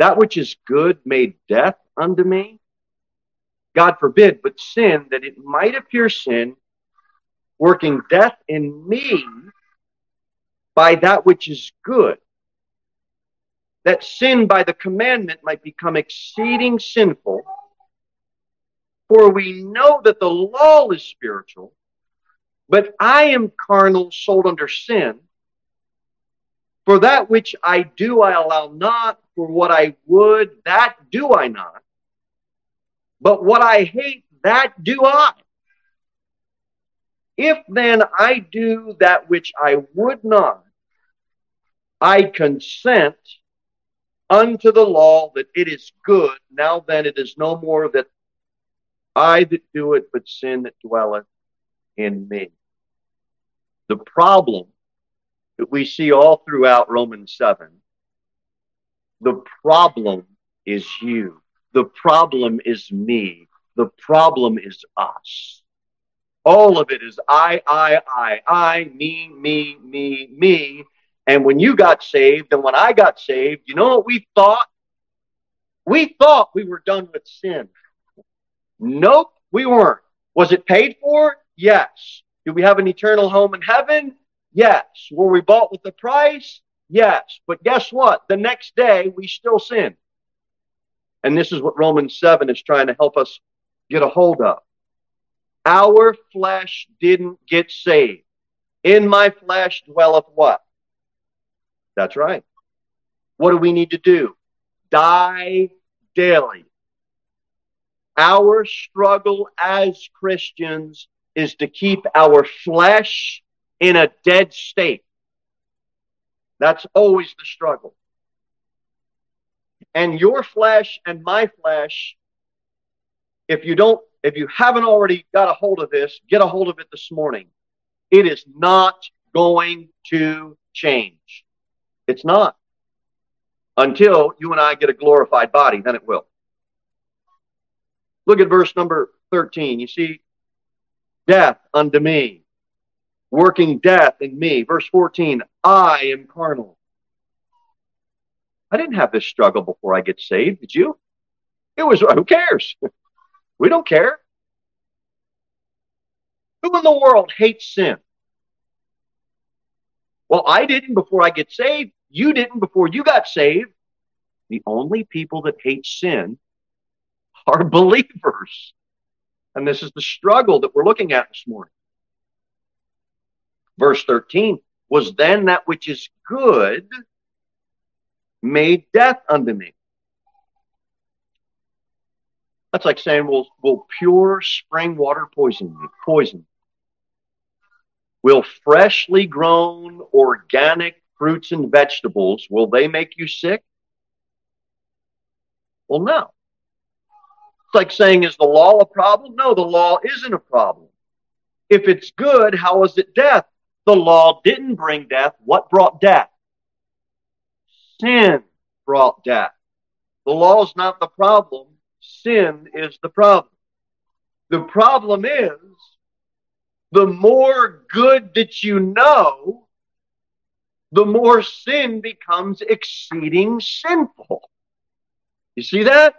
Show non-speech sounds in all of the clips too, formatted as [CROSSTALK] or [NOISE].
that which is good made death unto me? God forbid, but sin, that it might appear sin, working death in me by that which is good. That sin by the commandment might become exceeding sinful. For we know that the law is spiritual, but I am carnal, sold under sin. For that which I do, I allow not. For what I would, that do I not. But what I hate, that do I. If then I do that which I would not, I consent unto the law that it is good. Now then, it is no more that I that do it, but sin that dwelleth in me. The problem that we see all throughout Romans 7. The problem is you. The problem is me. The problem is us. All of it is I, I, I, I, me, me, me, me. And when you got saved and when I got saved, you know what we thought? We thought we were done with sin. Nope, we weren't. Was it paid for? Yes. Do we have an eternal home in heaven? Yes. Were we bought with the price? Yes. But guess what? The next day, we still sin. And this is what Romans 7 is trying to help us get a hold of. Our flesh didn't get saved. In my flesh dwelleth what? That's right. What do we need to do? Die daily. Our struggle as Christians is to keep our flesh in a dead state. That's always the struggle. And your flesh and my flesh, if you don't, if you haven't already got a hold of this, get a hold of it this morning. It is not going to change. It's not. Until you and I get a glorified body, then it will. Look at verse number 13. You see, death unto me working death in me. Verse 14, I am carnal. I didn't have this struggle before I get saved, did you? It was, who cares? [LAUGHS] we don't care. Who in the world hates sin? Well, I didn't before I get saved. You didn't before you got saved. The only people that hate sin are [LAUGHS] believers. And this is the struggle that we're looking at this morning. Verse 13 was then that which is good made death unto me. That's like saying, will, will pure spring water poison me? Poison. Will freshly grown organic fruits and vegetables, will they make you sick? Well, no. It's like saying, is the law a problem? No, the law isn't a problem. If it's good, how is it death? The law didn't bring death. What brought death? Sin brought death. The law is not the problem. Sin is the problem. The problem is the more good that you know, the more sin becomes exceeding sinful. You see that?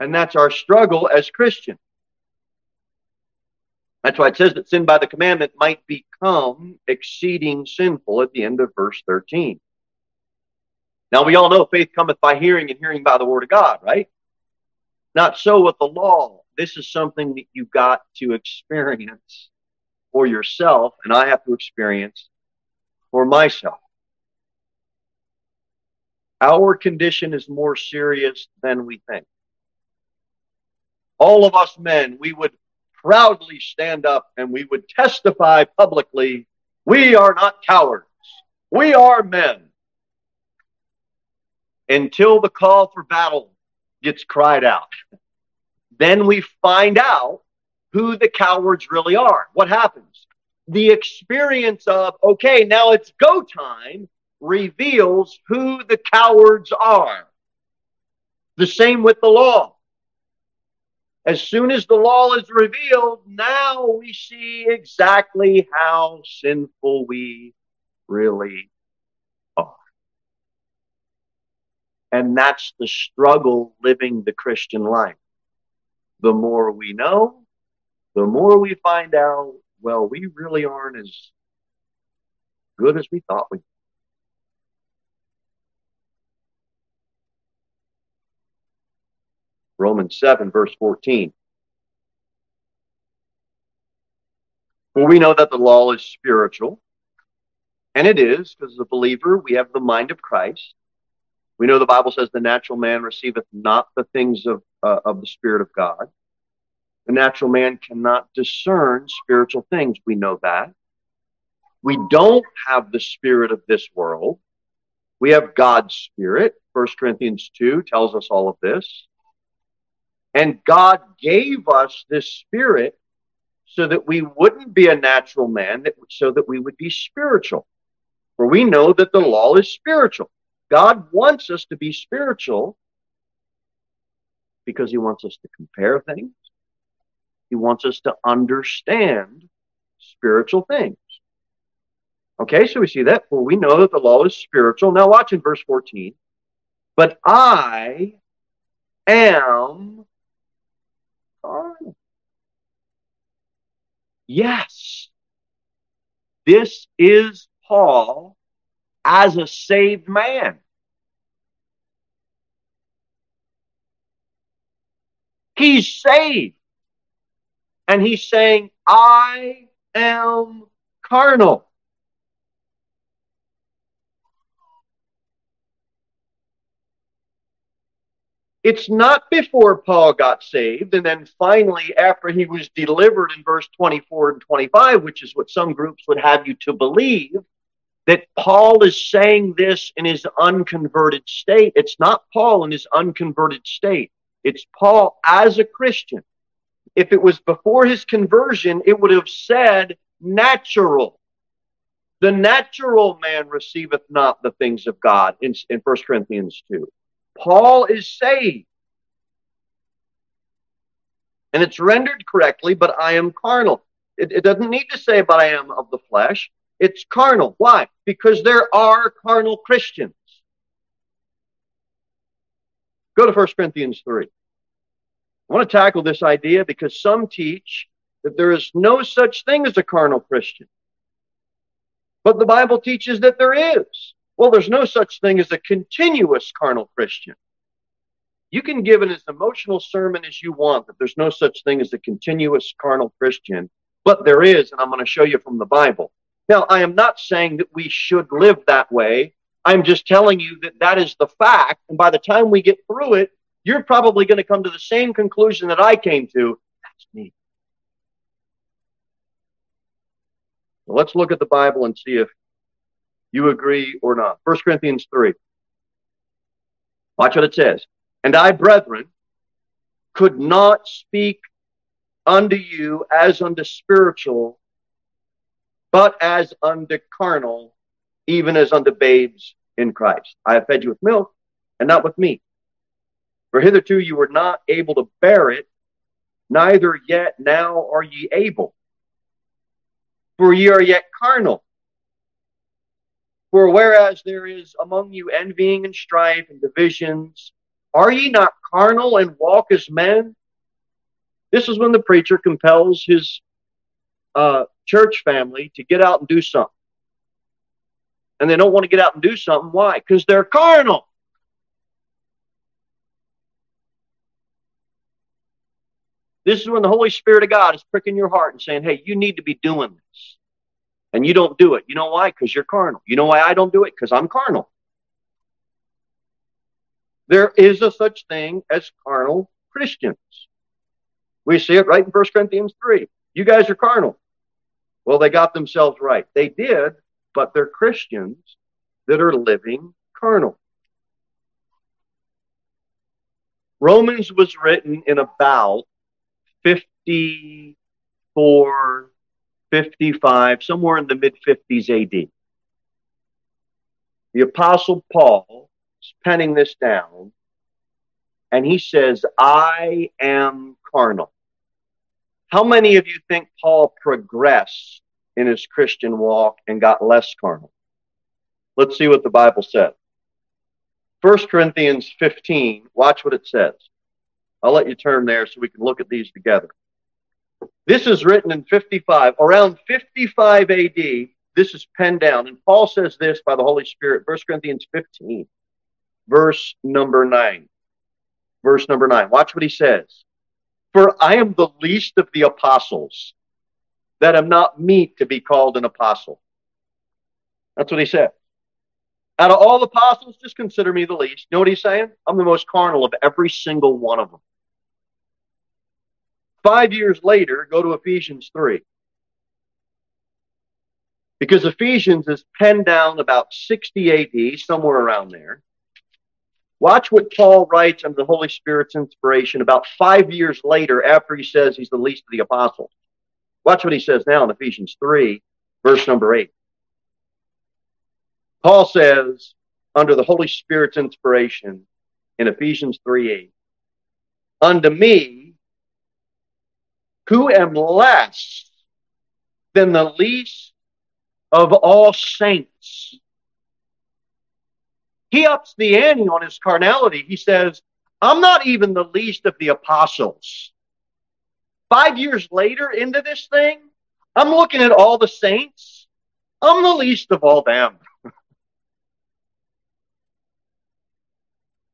And that's our struggle as Christians. That's why it says that sin by the commandment might become exceeding sinful at the end of verse 13. Now, we all know faith cometh by hearing and hearing by the word of God, right? Not so with the law. This is something that you got to experience for yourself, and I have to experience for myself. Our condition is more serious than we think. All of us men, we would proudly stand up and we would testify publicly, we are not cowards. We are men. Until the call for battle gets cried out. Then we find out who the cowards really are. What happens? The experience of, okay, now it's go time reveals who the cowards are. The same with the law. As soon as the law is revealed, now we see exactly how sinful we really are. And that's the struggle living the Christian life. The more we know, the more we find out, well, we really aren't as good as we thought we Romans 7, verse 14. For we know that the law is spiritual, and it is, because as a believer, we have the mind of Christ. We know the Bible says the natural man receiveth not the things of, uh, of the Spirit of God. The natural man cannot discern spiritual things. We know that. We don't have the spirit of this world. We have God's spirit. 1 Corinthians 2 tells us all of this. And God gave us this spirit so that we wouldn't be a natural man, so that we would be spiritual. For we know that the law is spiritual. God wants us to be spiritual because he wants us to compare things. He wants us to understand spiritual things. Okay, so we see that. For we know that the law is spiritual. Now watch in verse 14. But I am carnal. Yes. This is Paul as a saved man. He's saved. And he's saying, I am carnal. It's not before Paul got saved, and then finally after he was delivered in verse 24 and 25, which is what some groups would have you to believe, that Paul is saying this in his unconverted state. It's not Paul in his unconverted state. It's Paul as a Christian. If it was before his conversion, it would have said natural. The natural man receiveth not the things of God in, in 1 Corinthians 2. Paul is saved. And it's rendered correctly, but I am carnal. It, it doesn't need to say, but I am of the flesh. It's carnal. Why? Because there are carnal Christians. Go to 1 Corinthians 3. I want to tackle this idea because some teach that there is no such thing as a carnal Christian. But the Bible teaches that there is. Well, there's no such thing as a continuous carnal Christian. You can give an as emotional sermon as you want that there's no such thing as a continuous carnal Christian, but there is, and I'm going to show you from the Bible. Now, I am not saying that we should live that way. I'm just telling you that that is the fact. And by the time we get through it, you're probably going to come to the same conclusion that I came to. That's me. Well, let's look at the Bible and see if you agree or not. 1 Corinthians 3. Watch what it says. And I, brethren, could not speak unto you as unto spiritual, but as unto carnal, even as unto babes in Christ. I have fed you with milk and not with meat. For hitherto you were not able to bear it, neither yet now are ye able. For ye are yet carnal. For whereas there is among you envying and strife and divisions, are ye not carnal and walk as men? This is when the preacher compels his uh, church family to get out and do something. And they don't want to get out and do something. Why? Because they're carnal. This is when the Holy Spirit of God is pricking your heart and saying, hey, you need to be doing this and you don't do it. You know why? Because you're carnal. You know why I don't do it? Because I'm carnal. There is a such thing as carnal Christians. We see it right in 1 Corinthians 3. You guys are carnal. Well, they got themselves right. They did, but they're Christians that are living carnal. Romans was written in about 54 55, somewhere in the mid 50s AD. The Apostle Paul is penning this down, and he says, I am carnal. How many of you think Paul progressed in his Christian walk and got less carnal? Let's see what the Bible says. 1 Corinthians 15, watch what it says. I'll let you turn there so we can look at these together. This is written in 55, around 55 AD. This is penned down. And Paul says this by the Holy Spirit, 1 Corinthians 15, verse number 9. Verse number 9. Watch what he says. For I am the least of the apostles, that am not meet to be called an apostle. That's what he said. Out of all the apostles, just consider me the least. You know what he's saying? I'm the most carnal of every single one of them. Five years later, go to Ephesians 3. Because Ephesians is penned down about 60 AD, somewhere around there. Watch what Paul writes under the Holy Spirit's inspiration about five years later after he says he's the least of the apostles. Watch what he says now in Ephesians 3, verse number 8. Paul says, under the Holy Spirit's inspiration in Ephesians 3 8, unto me, who am less than the least of all saints. He ups the ante on his carnality. He says, I'm not even the least of the apostles. Five years later into this thing, I'm looking at all the saints. I'm the least of all them. [LAUGHS]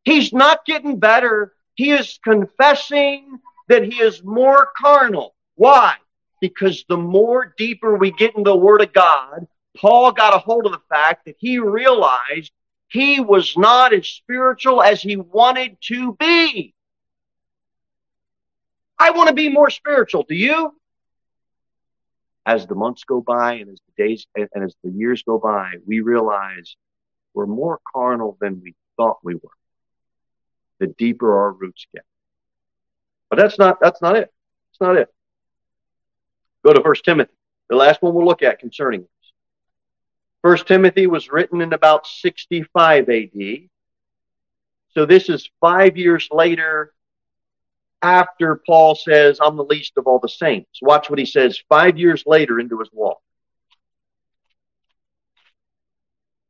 He's not getting better. He is confessing that he is more carnal. Why? Because the more deeper we get in the Word of God, Paul got a hold of the fact that he realized he was not as spiritual as he wanted to be. I want to be more spiritual. Do you? As the months go by and as the days and as the years go by, we realize we're more carnal than we thought we were the deeper our roots get. But that's not that's not it. That's not it. Go to First Timothy, the last one we'll look at concerning this. First Timothy was written in about 65 AD. So this is five years later after Paul says, I'm the least of all the saints. Watch what he says five years later into his walk.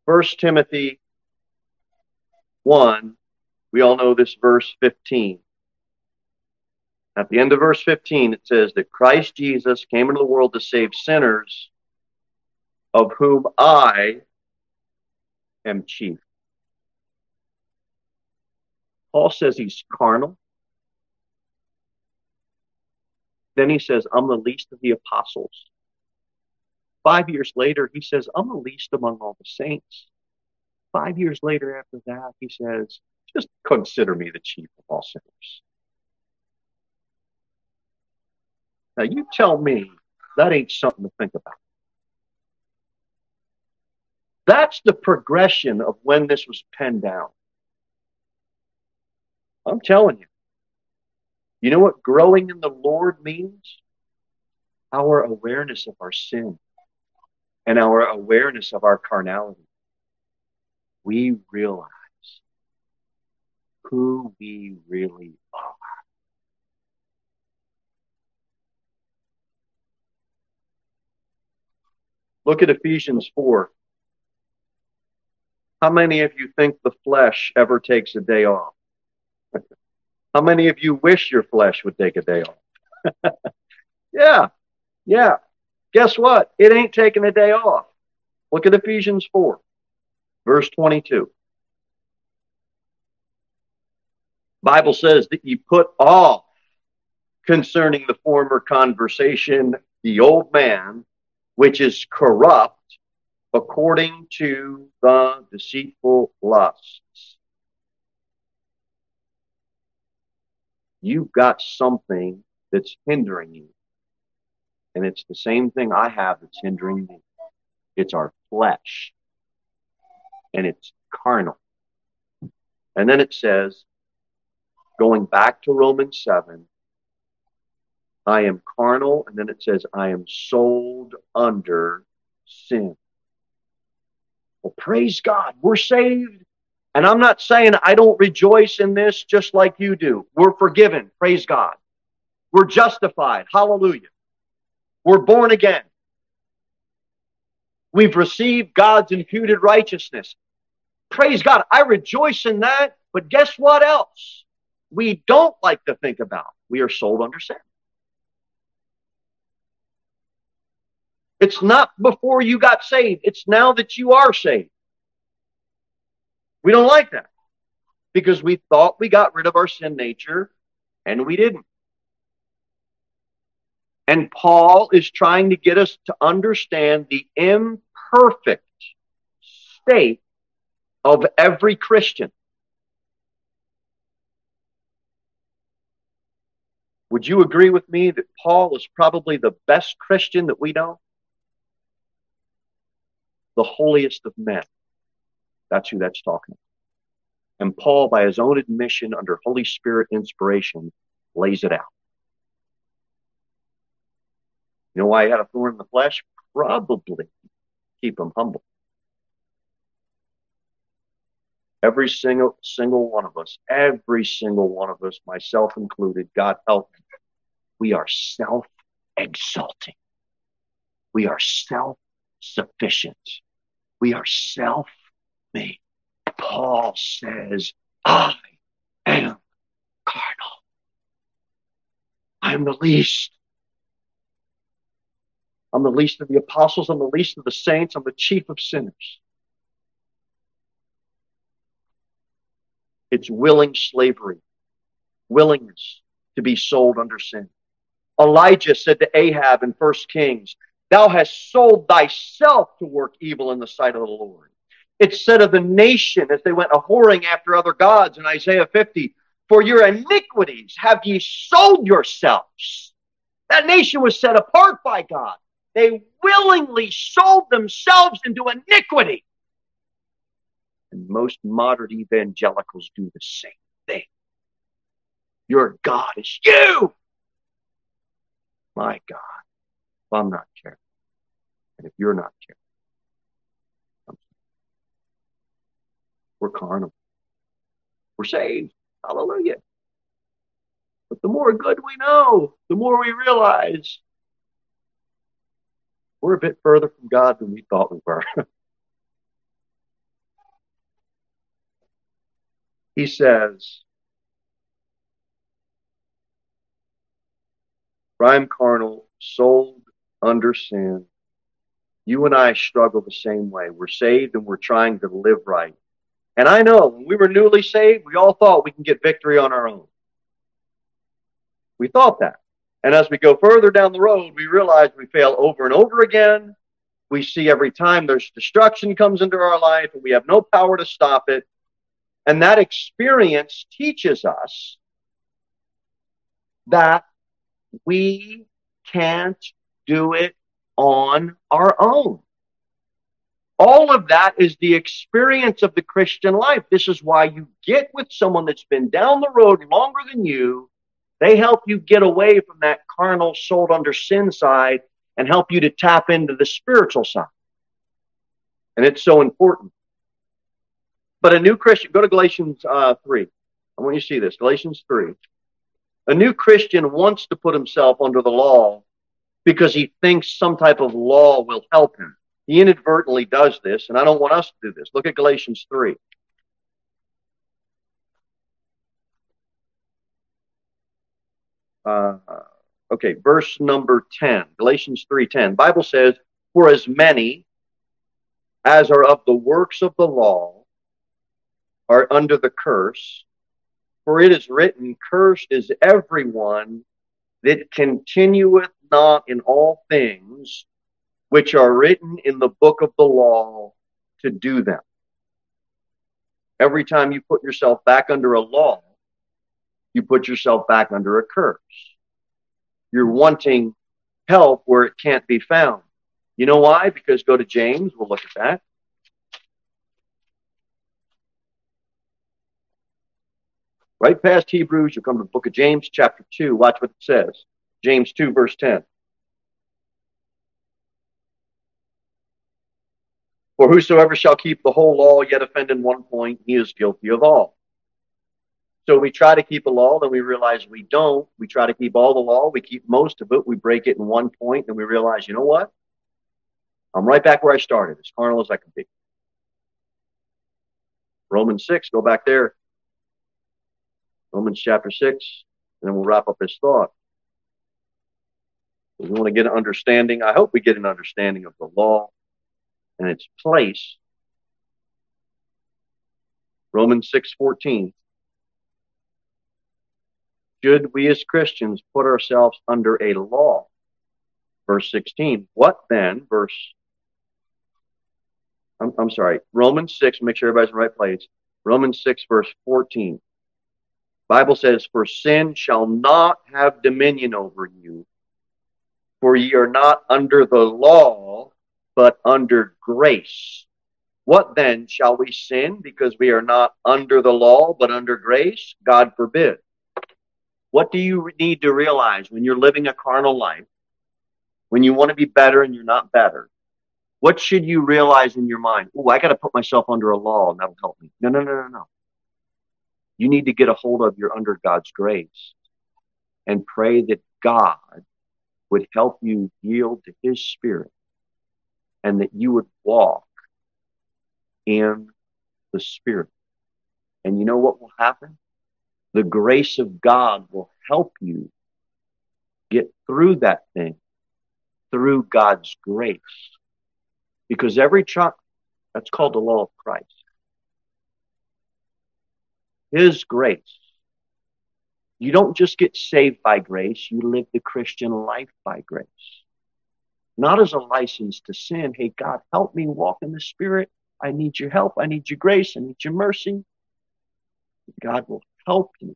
First Timothy 1, we all know this verse 15. At the end of verse 15, it says that Christ Jesus came into the world to save sinners, of whom I am chief. Paul says he's carnal. Then he says, I'm the least of the apostles. Five years later, he says, I'm the least among all the saints. Five years later, after that, he says, just consider me the chief of all sinners. Now, you tell me that ain't something to think about. That's the progression of when this was penned down. I'm telling you. You know what growing in the Lord means? Our awareness of our sin and our awareness of our carnality. We realize who we really are. Look at Ephesians 4. How many of you think the flesh ever takes a day off? [LAUGHS] How many of you wish your flesh would take a day off? [LAUGHS] yeah, yeah. Guess what? It ain't taking a day off. Look at Ephesians 4, verse 22. Bible says that you put off concerning the former conversation the old man, which is corrupt according to the deceitful lusts. You've got something that's hindering you. And it's the same thing I have that's hindering me. It's our flesh. And it's carnal. And then it says, going back to Romans 7, I am carnal, and then it says, I am sold under sin. Well, praise God, we're saved. And I'm not saying I don't rejoice in this just like you do. We're forgiven. Praise God. We're justified. Hallelujah. We're born again. We've received God's imputed righteousness. Praise God. I rejoice in that. But guess what else? We don't like to think about. We are sold under sin. It's not before you got saved. It's now that you are saved. We don't like that because we thought we got rid of our sin nature and we didn't. And Paul is trying to get us to understand the imperfect state of every Christian. Would you agree with me that Paul is probably the best Christian that we know? The holiest of men. That's who that's talking. And Paul, by his own admission under Holy Spirit inspiration, lays it out. You know why he had a thorn in the flesh? Probably keep him humble. Every single single one of us, every single one of us, myself included, God help me. We are self-exalting. We are self sufficient. We are self made. Paul says, I am carnal. I'm the least. I'm the least of the apostles. I'm the least of the saints. I'm the chief of sinners. It's willing slavery, willingness to be sold under sin. Elijah said to Ahab in First Kings, Thou hast sold thyself to work evil in the sight of the Lord. It said of the nation as they went a whoring after other gods in Isaiah 50, For your iniquities have ye sold yourselves. That nation was set apart by God. They willingly sold themselves into iniquity. And most modern evangelicals do the same thing. Your God is you. My God, if I'm not careful. And if you're not careful, we're carnal. We're saved. Hallelujah. But the more good we know, the more we realize we're a bit further from God than we thought we were. [LAUGHS] he says, For I am carnal, sold under sin. You and I struggle the same way. We're saved and we're trying to live right. And I know when we were newly saved, we all thought we can get victory on our own. We thought that. And as we go further down the road, we realize we fail over and over again. We see every time there's destruction comes into our life and we have no power to stop it. And that experience teaches us that we can't do it on our own. All of that is the experience of the Christian life. This is why you get with someone that's been down the road longer than you. They help you get away from that carnal, sold under sin side and help you to tap into the spiritual side. And it's so important. But a new Christian, go to Galatians uh, 3. I want you to see this. Galatians 3. A new Christian wants to put himself under the law because he thinks some type of law will help him. He inadvertently does this, and I don't want us to do this. Look at Galatians 3. Uh, okay, verse number 10, Galatians 3:10. Bible says, "For as many as are of the works of the law are under the curse, for it is written, cursed is everyone that continueth not in all things which are written in the book of the law to do them. Every time you put yourself back under a law, you put yourself back under a curse. You're wanting help where it can't be found. You know why? Because go to James, we'll look at that. Right past Hebrews, you come to the book of James, chapter 2. Watch what it says. James 2, verse 10. For whosoever shall keep the whole law yet offend in one point, he is guilty of all. So we try to keep a law, then we realize we don't. We try to keep all the law, we keep most of it, we break it in one point, and we realize, you know what? I'm right back where I started, as carnal as I can be. Romans 6, go back there. Romans chapter 6, and then we'll wrap up his thought. We want to get an understanding. I hope we get an understanding of the law and its place. Romans 6:14. Should we as Christians put ourselves under a law? Verse 16. What then? Verse I'm, I'm sorry. Romans 6, make sure everybody's in the right place. Romans 6, verse 14. Bible says, For sin shall not have dominion over you, for ye are not under the law, but under grace. What then shall we sin because we are not under the law, but under grace? God forbid. What do you need to realize when you're living a carnal life? When you want to be better and you're not better? What should you realize in your mind? Oh, I got to put myself under a law and that'll help me. No, no, no, no, no. You need to get a hold of your under God's grace and pray that God would help you yield to his spirit and that you would walk in the spirit. And you know what will happen? The grace of God will help you get through that thing through God's grace. Because every child, that's called the law of Christ. His grace you don't just get saved by grace, you live the Christian life by grace. Not as a license to sin. Hey, God, help me walk in the Spirit. I need your help. I need your grace. I need your mercy. God will help you.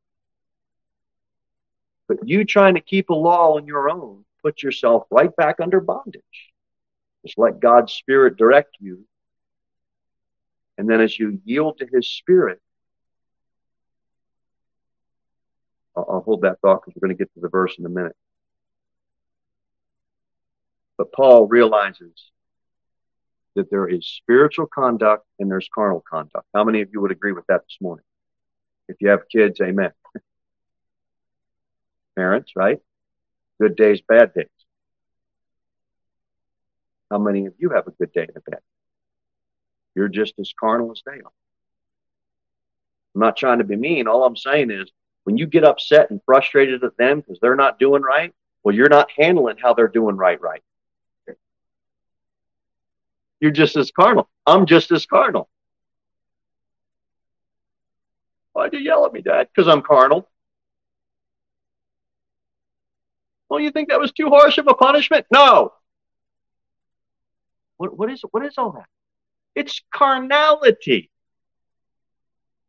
But you trying to keep a law on your own, put yourself right back under bondage. Just let God's Spirit direct you. And then as you yield to His Spirit, I'll, I'll hold that thought because we're going to get to the verse in a minute. But Paul realizes that there is spiritual conduct and there's carnal conduct. How many of you would agree with that this morning? If you have kids, amen. [LAUGHS] Parents, right? Good days, bad days. How many of you have a good day and a bad? You're just as carnal as they are. I'm not trying to be mean. All I'm saying is when you get upset and frustrated at them because they're not doing right, well, you're not handling how they're doing right, right. You're just as carnal. I'm just as carnal. Why'd you yell at me, Dad? Because I'm carnal. Well, you think that was too harsh of a punishment? No. What, what is what is all that? It's carnality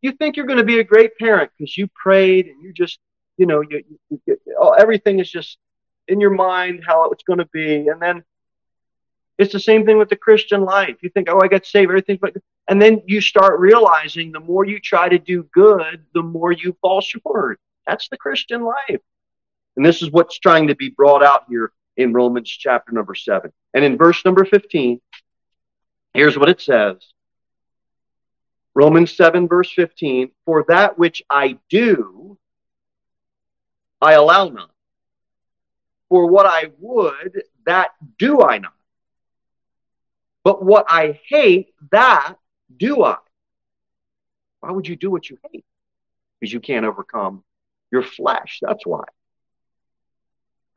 you think you're going to be a great parent because you prayed and you just, you know, you, you, you, oh, everything is just in your mind how it's going to be. And then it's the same thing with the Christian life. You think, oh, I got saved, everything, but and then you start realizing the more you try to do good, the more you fall short. That's the Christian life. And this is what's trying to be brought out here in Romans chapter number seven. And in verse number 15, here's what it says. Romans 7, verse 15, for that which I do, I allow not. For what I would, that do I not. But what I hate, that do I. Why would you do what you hate? Because you can't overcome your flesh. That's why.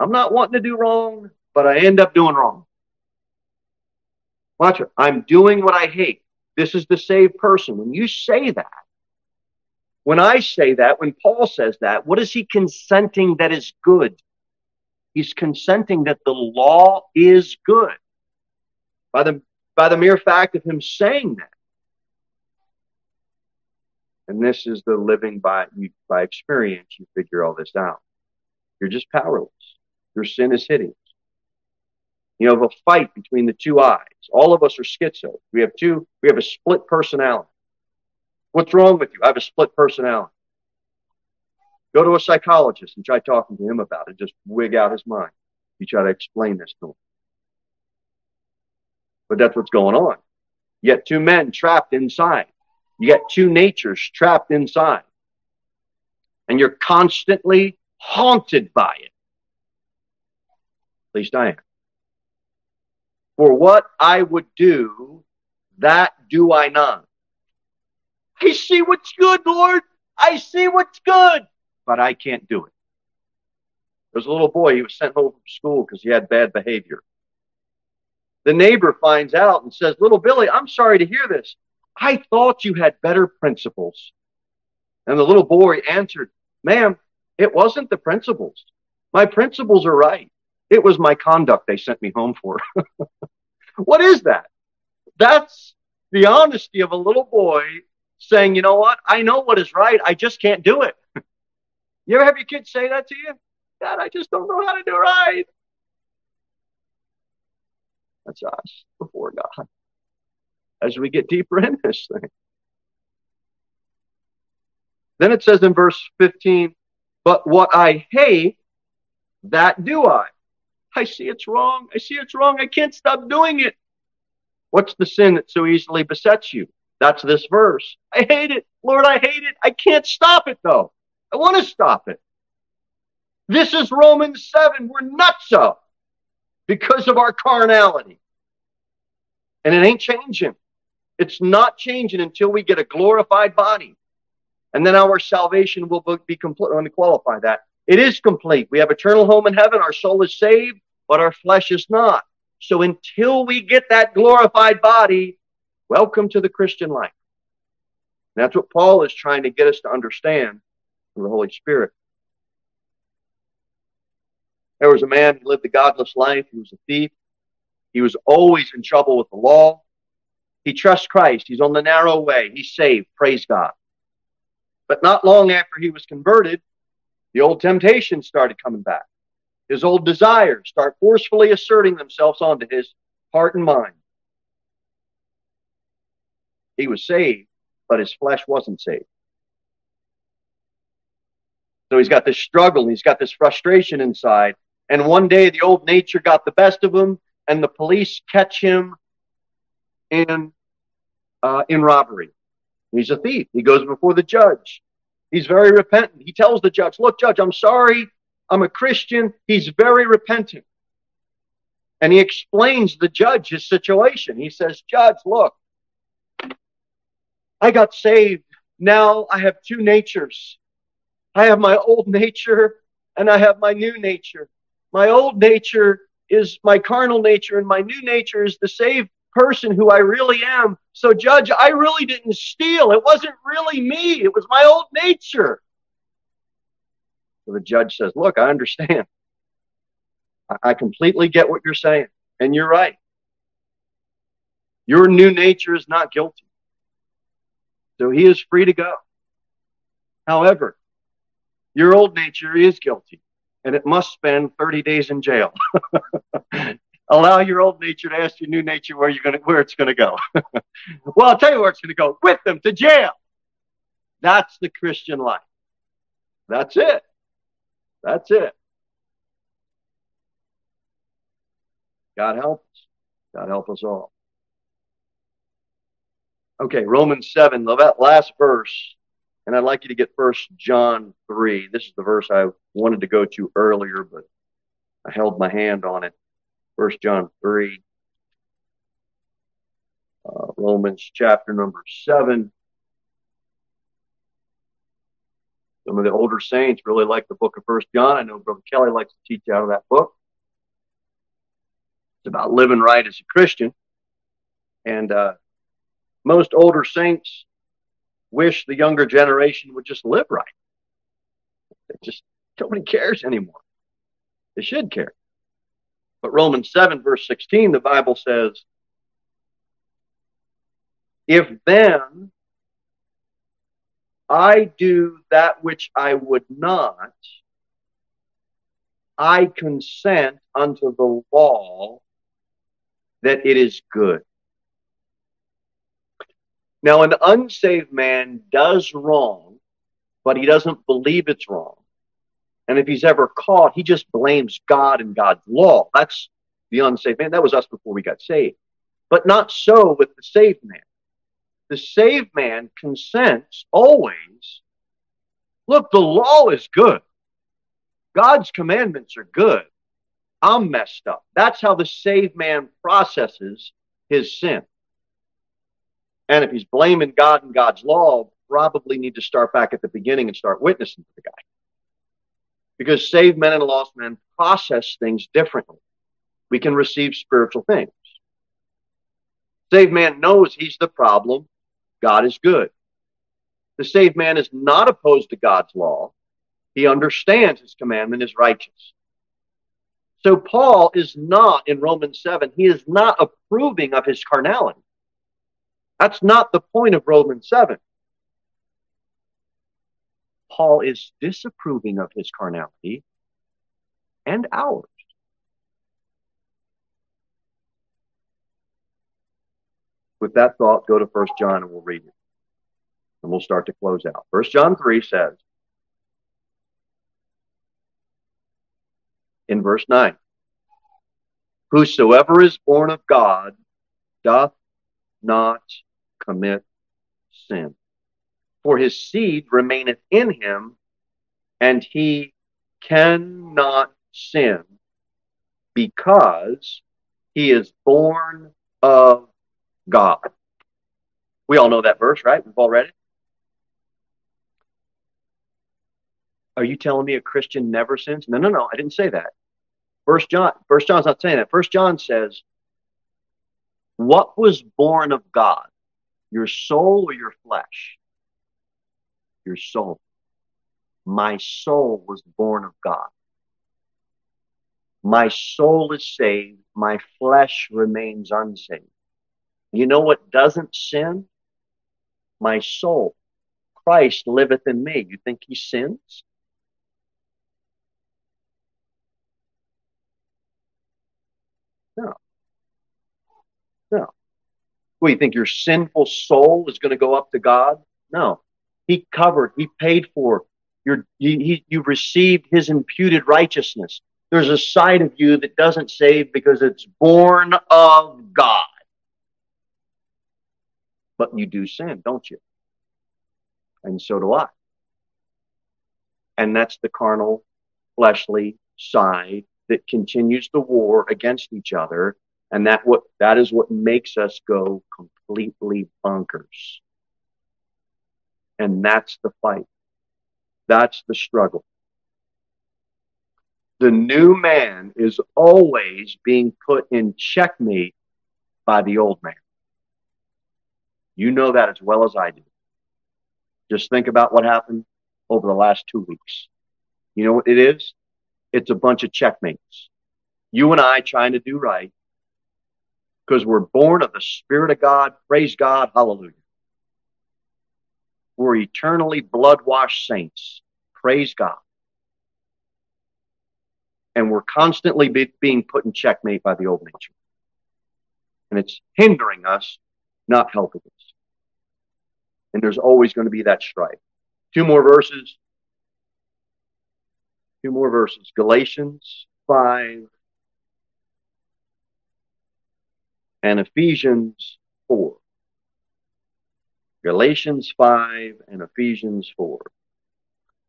I'm not wanting to do wrong, but I end up doing wrong. Watch it. I'm doing what I hate. This is the saved person. When you say that, when I say that, when Paul says that, what is he consenting that is good? He's consenting that the law is good by the, by the mere fact of him saying that. And this is the living by, you by experience. You figure all this out. You're just powerless. Your sin is hideous you know, of a fight between the two eyes. All of us are schizo. We have two, we have a split personality. What's wrong with you? I have a split personality. Go to a psychologist and try talking to him about it. Just wig out his mind. You try to explain this to him. But that's what's going on. You got two men trapped inside. You got two natures trapped inside. And you're constantly haunted by it. At least I am. For what I would do, that do I not. I see what's good, Lord. I see what's good, but I can't do it. There's a little boy, he was sent home from school because he had bad behavior. The neighbor finds out and says, Little Billy, I'm sorry to hear this. I thought you had better principles. And the little boy answered, Ma'am, it wasn't the principles. My principles are right. It was my conduct they sent me home for. [LAUGHS] what is that? That's the honesty of a little boy saying, you know what? I know what is right. I just can't do it. [LAUGHS] you ever have your kids say that to you? God, I just don't know how to do right. That's us before God as we get deeper in this thing. Then it says in verse 15, but what I hate, that do I. I see it's wrong. I see it's wrong. I can't stop doing it. What's the sin that so easily besets you? That's this verse. I hate it. Lord, I hate it. I can't stop it though. I want to stop it. This is Romans 7. We're nuts up because of our carnality. And it ain't changing. It's not changing until we get a glorified body. And then our salvation will be complete. Let me qualify that. It is complete. We have eternal home in heaven. Our soul is saved, but our flesh is not. So until we get that glorified body, welcome to the Christian life. And that's what Paul is trying to get us to understand through the Holy Spirit. There was a man who lived a godless life. He was a thief. He was always in trouble with the law. He trusts Christ. He's on the narrow way. He's saved. Praise God. But not long after he was converted, the old temptations started coming back. His old desires start forcefully asserting themselves onto his heart and mind. He was saved, but his flesh wasn't saved. So he's got this struggle, he's got this frustration inside. And one day the old nature got the best of him, and the police catch him in uh, in robbery. He's a thief. He goes before the judge. He's very repentant. He tells the judge, Look, judge, I'm sorry. I'm a Christian. He's very repentant. And he explains the judge his situation. He says, Judge, look, I got saved. Now I have two natures. I have my old nature and I have my new nature. My old nature is my carnal nature, and my new nature is the saved person who I really am. So, Judge, I really didn't steal. It wasn't really me, it was my old nature. So the judge says, Look, I understand. I completely get what you're saying. And you're right. Your new nature is not guilty. So he is free to go. However, your old nature is guilty and it must spend 30 days in jail. [LAUGHS] Allow your old nature to ask your new nature where you're to, where it's to go. [LAUGHS] well, I'll tell you where it's to go. With them to jail. That's the Christian life. That's it. That's it. God help us. God help us all. Okay, Romans 7, the last verse and I'd like you to get First John 3. This is the verse I wanted to go to earlier, but I held my hand on it. First John 3. Uh, Romans chapter number 7. Some of the older saints really like the book of First John. I know Brother Kelly likes to teach out of that book. It's about living right as a Christian. And uh, most older saints wish the younger generation would just live right. It just nobody cares anymore. They should care. But Romans 7, verse 16, the Bible says, If then I do that which I would not, I consent unto the law that it is good. Now, an unsaved man does wrong, but he doesn't believe it's wrong. And if he's ever caught, he just blames God and God's law. That's the unsaved man. That was us before we got saved. But not so with the saved man. The saved man consents always. Look, the law is good. God's commandments are good. I'm messed up. That's how the saved man processes his sin. And if he's blaming God and God's law, probably need to start back at the beginning and start witnessing to the guy. Because saved men and lost men process things differently. We can receive spiritual things. Saved man knows he's the problem. God is good. The saved man is not opposed to God's law. He understands his commandment is righteous. So Paul is not in Romans 7, he is not approving of his carnality. That's not the point of Romans 7. Paul is disapproving of his carnality and ours. With that thought, go to 1 John and we'll read it. And we'll start to close out. 1 John 3 says, in verse 9. Whosoever is born of God doth not commit sin. For his seed remaineth in him, and he cannot sin because he is born of God. We all know that verse, right? We've all read it. Are you telling me a Christian never sins? No, no, no. I didn't say that. First John, First John's not saying that. First John says, "What was born of God, your soul or your flesh? Your soul. My soul was born of God. My soul is saved. My flesh remains unsaved. You know what doesn't sin? My soul. Christ liveth in me. You think he sins? No. No. Well, you think your sinful soul is going to go up to God? No. He covered, He paid for. Your, he, you've received His imputed righteousness. There's a side of you that doesn't save because it's born of God. But you do sin, don't you? And so do I. And that's the carnal, fleshly side that continues the war against each other. And that what that is what makes us go completely bonkers. And that's the fight. That's the struggle. The new man is always being put in checkmate by the old man. You know that as well as I do. Just think about what happened over the last two weeks. You know what it is? It's a bunch of checkmates. You and I trying to do right because we're born of the Spirit of God. Praise God. Hallelujah. We're eternally blood washed saints. Praise God. And we're constantly be, being put in checkmate by the old nature. And it's hindering us, not helping us. And there's always going to be that strife. Two more verses Two more verses. Galatians 5 and Ephesians 4. Galatians 5 and Ephesians 4.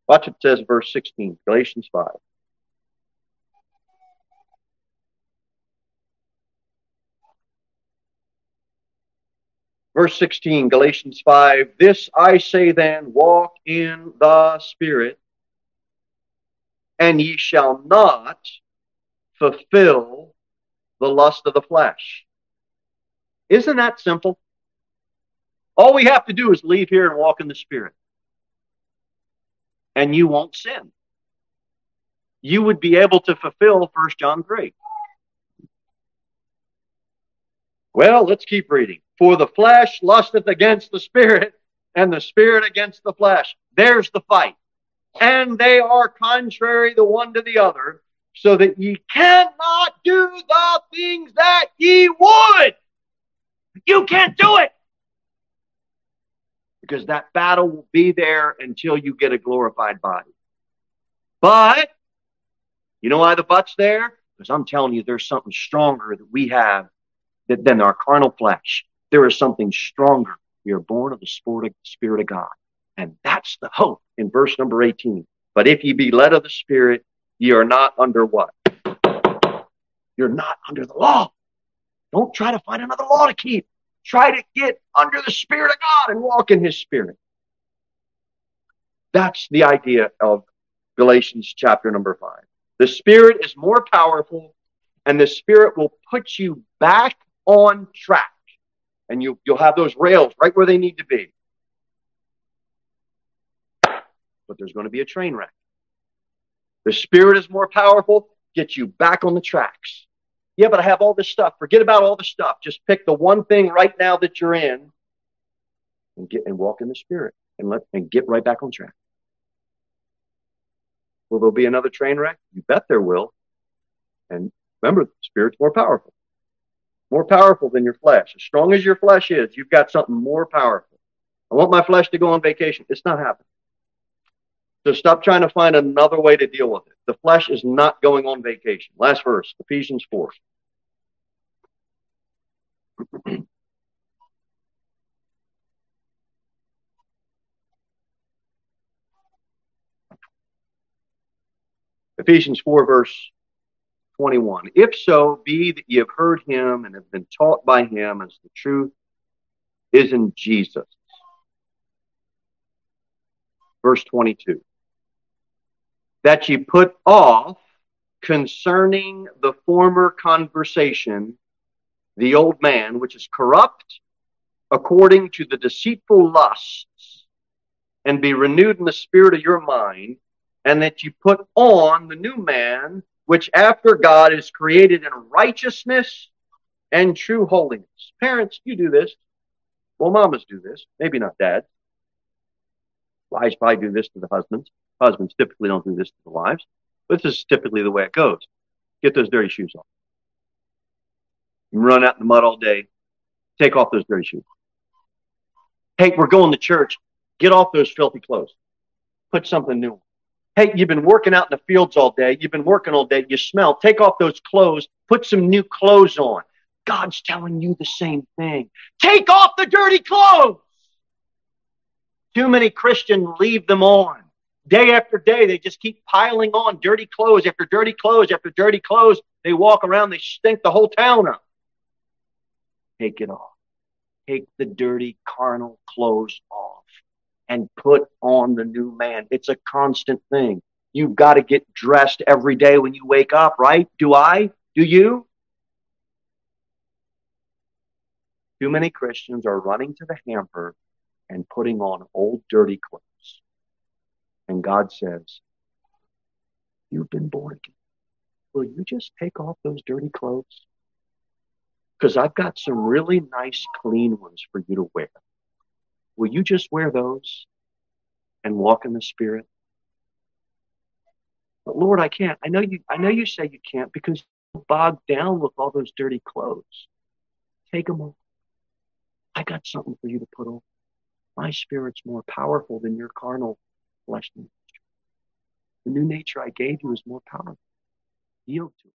Watch it says verse 16, Galatians 5. Verse 16, Galatians 5. This I say then, walk in the Spirit, and ye shall not fulfill the lust of the flesh. Isn't that simple? All we have to do is leave here and walk in the Spirit. And you won't sin. You would be able to fulfill 1 John 3. Well, let's keep reading. For the flesh lusteth against the Spirit, and the Spirit against the flesh. There's the fight and they are contrary the one to the other, so that ye cannot do the things that ye would. You can't do it. Because that battle will be there until you get a glorified body. But, you know why the butt's there? Because I'm telling you, there's something stronger that we have than our carnal flesh. There is something stronger. We are born of the Spirit of God. And that's the hope in verse number 18. But if ye be led of the Spirit, ye are not under what? You're not under the law. Don't try to find another law to keep. Try to get under the Spirit of God and walk in His Spirit. That's the idea of Galatians chapter number five. The Spirit is more powerful, and the Spirit will put you back on track. And you, you'll have those rails right where they need to be. But there's going to be a train wreck. The Spirit is more powerful, get you back on the tracks. Yeah, but I have all this stuff. Forget about all the stuff. Just pick the one thing right now that you're in and get and walk in the Spirit and let and get right back on track. Will there be another train wreck? You bet there will. And remember, the Spirit's more powerful. More powerful than your flesh. As strong as your flesh is, you've got something more powerful. I want my flesh to go on vacation. It's not happening. So stop trying to find another way to deal with it. The flesh is not going on vacation. Last verse, Ephesians 4. [CLEARS THROAT] Ephesians 4, verse 21. If so, be that ye have heard him and have been taught by him as the truth is in Jesus. Verse 22 that ye put off concerning the former conversation the old man, which is corrupt according to the deceitful lusts, and be renewed in the spirit of your mind, and that you put on the new man, which after God is created in righteousness and true holiness. Parents, you do this. Well, mamas do this. Maybe not dads. Wives probably do this to the husbands. Husbands typically don't do this to the wives, but this is typically the way it goes. Get those dirty shoes off. You run out in the mud all day. Take off those dirty shoes. Hey, we're going to church. Get off those filthy clothes. Put something new on. Hey, you've been working out in the fields all day. You've been working all day. You smell. Take off those clothes. Put some new clothes on. God's telling you the same thing. Take off the dirty clothes. Too many Christians leave them on. Day after day, they just keep piling on dirty clothes after dirty clothes after dirty clothes. They walk around, they stink the whole town up. Take it off. Take the dirty carnal clothes off and put on the new man. It's a constant thing. You've got to get dressed every day when you wake up, right? Do I? Do you? Too many Christians are running to the hamper and putting on old dirty clothes. And God says, You've been born again. Will you just take off those dirty clothes? Because I've got some really nice, clean ones for you to wear. Will you just wear those and walk in the Spirit? But Lord, I can't. I know you. I know you say you can't because you're bogged down with all those dirty clothes. Take them off. I got something for you to put on. My spirit's more powerful than your carnal flesh nature. The new nature I gave you is more powerful. Yield to it.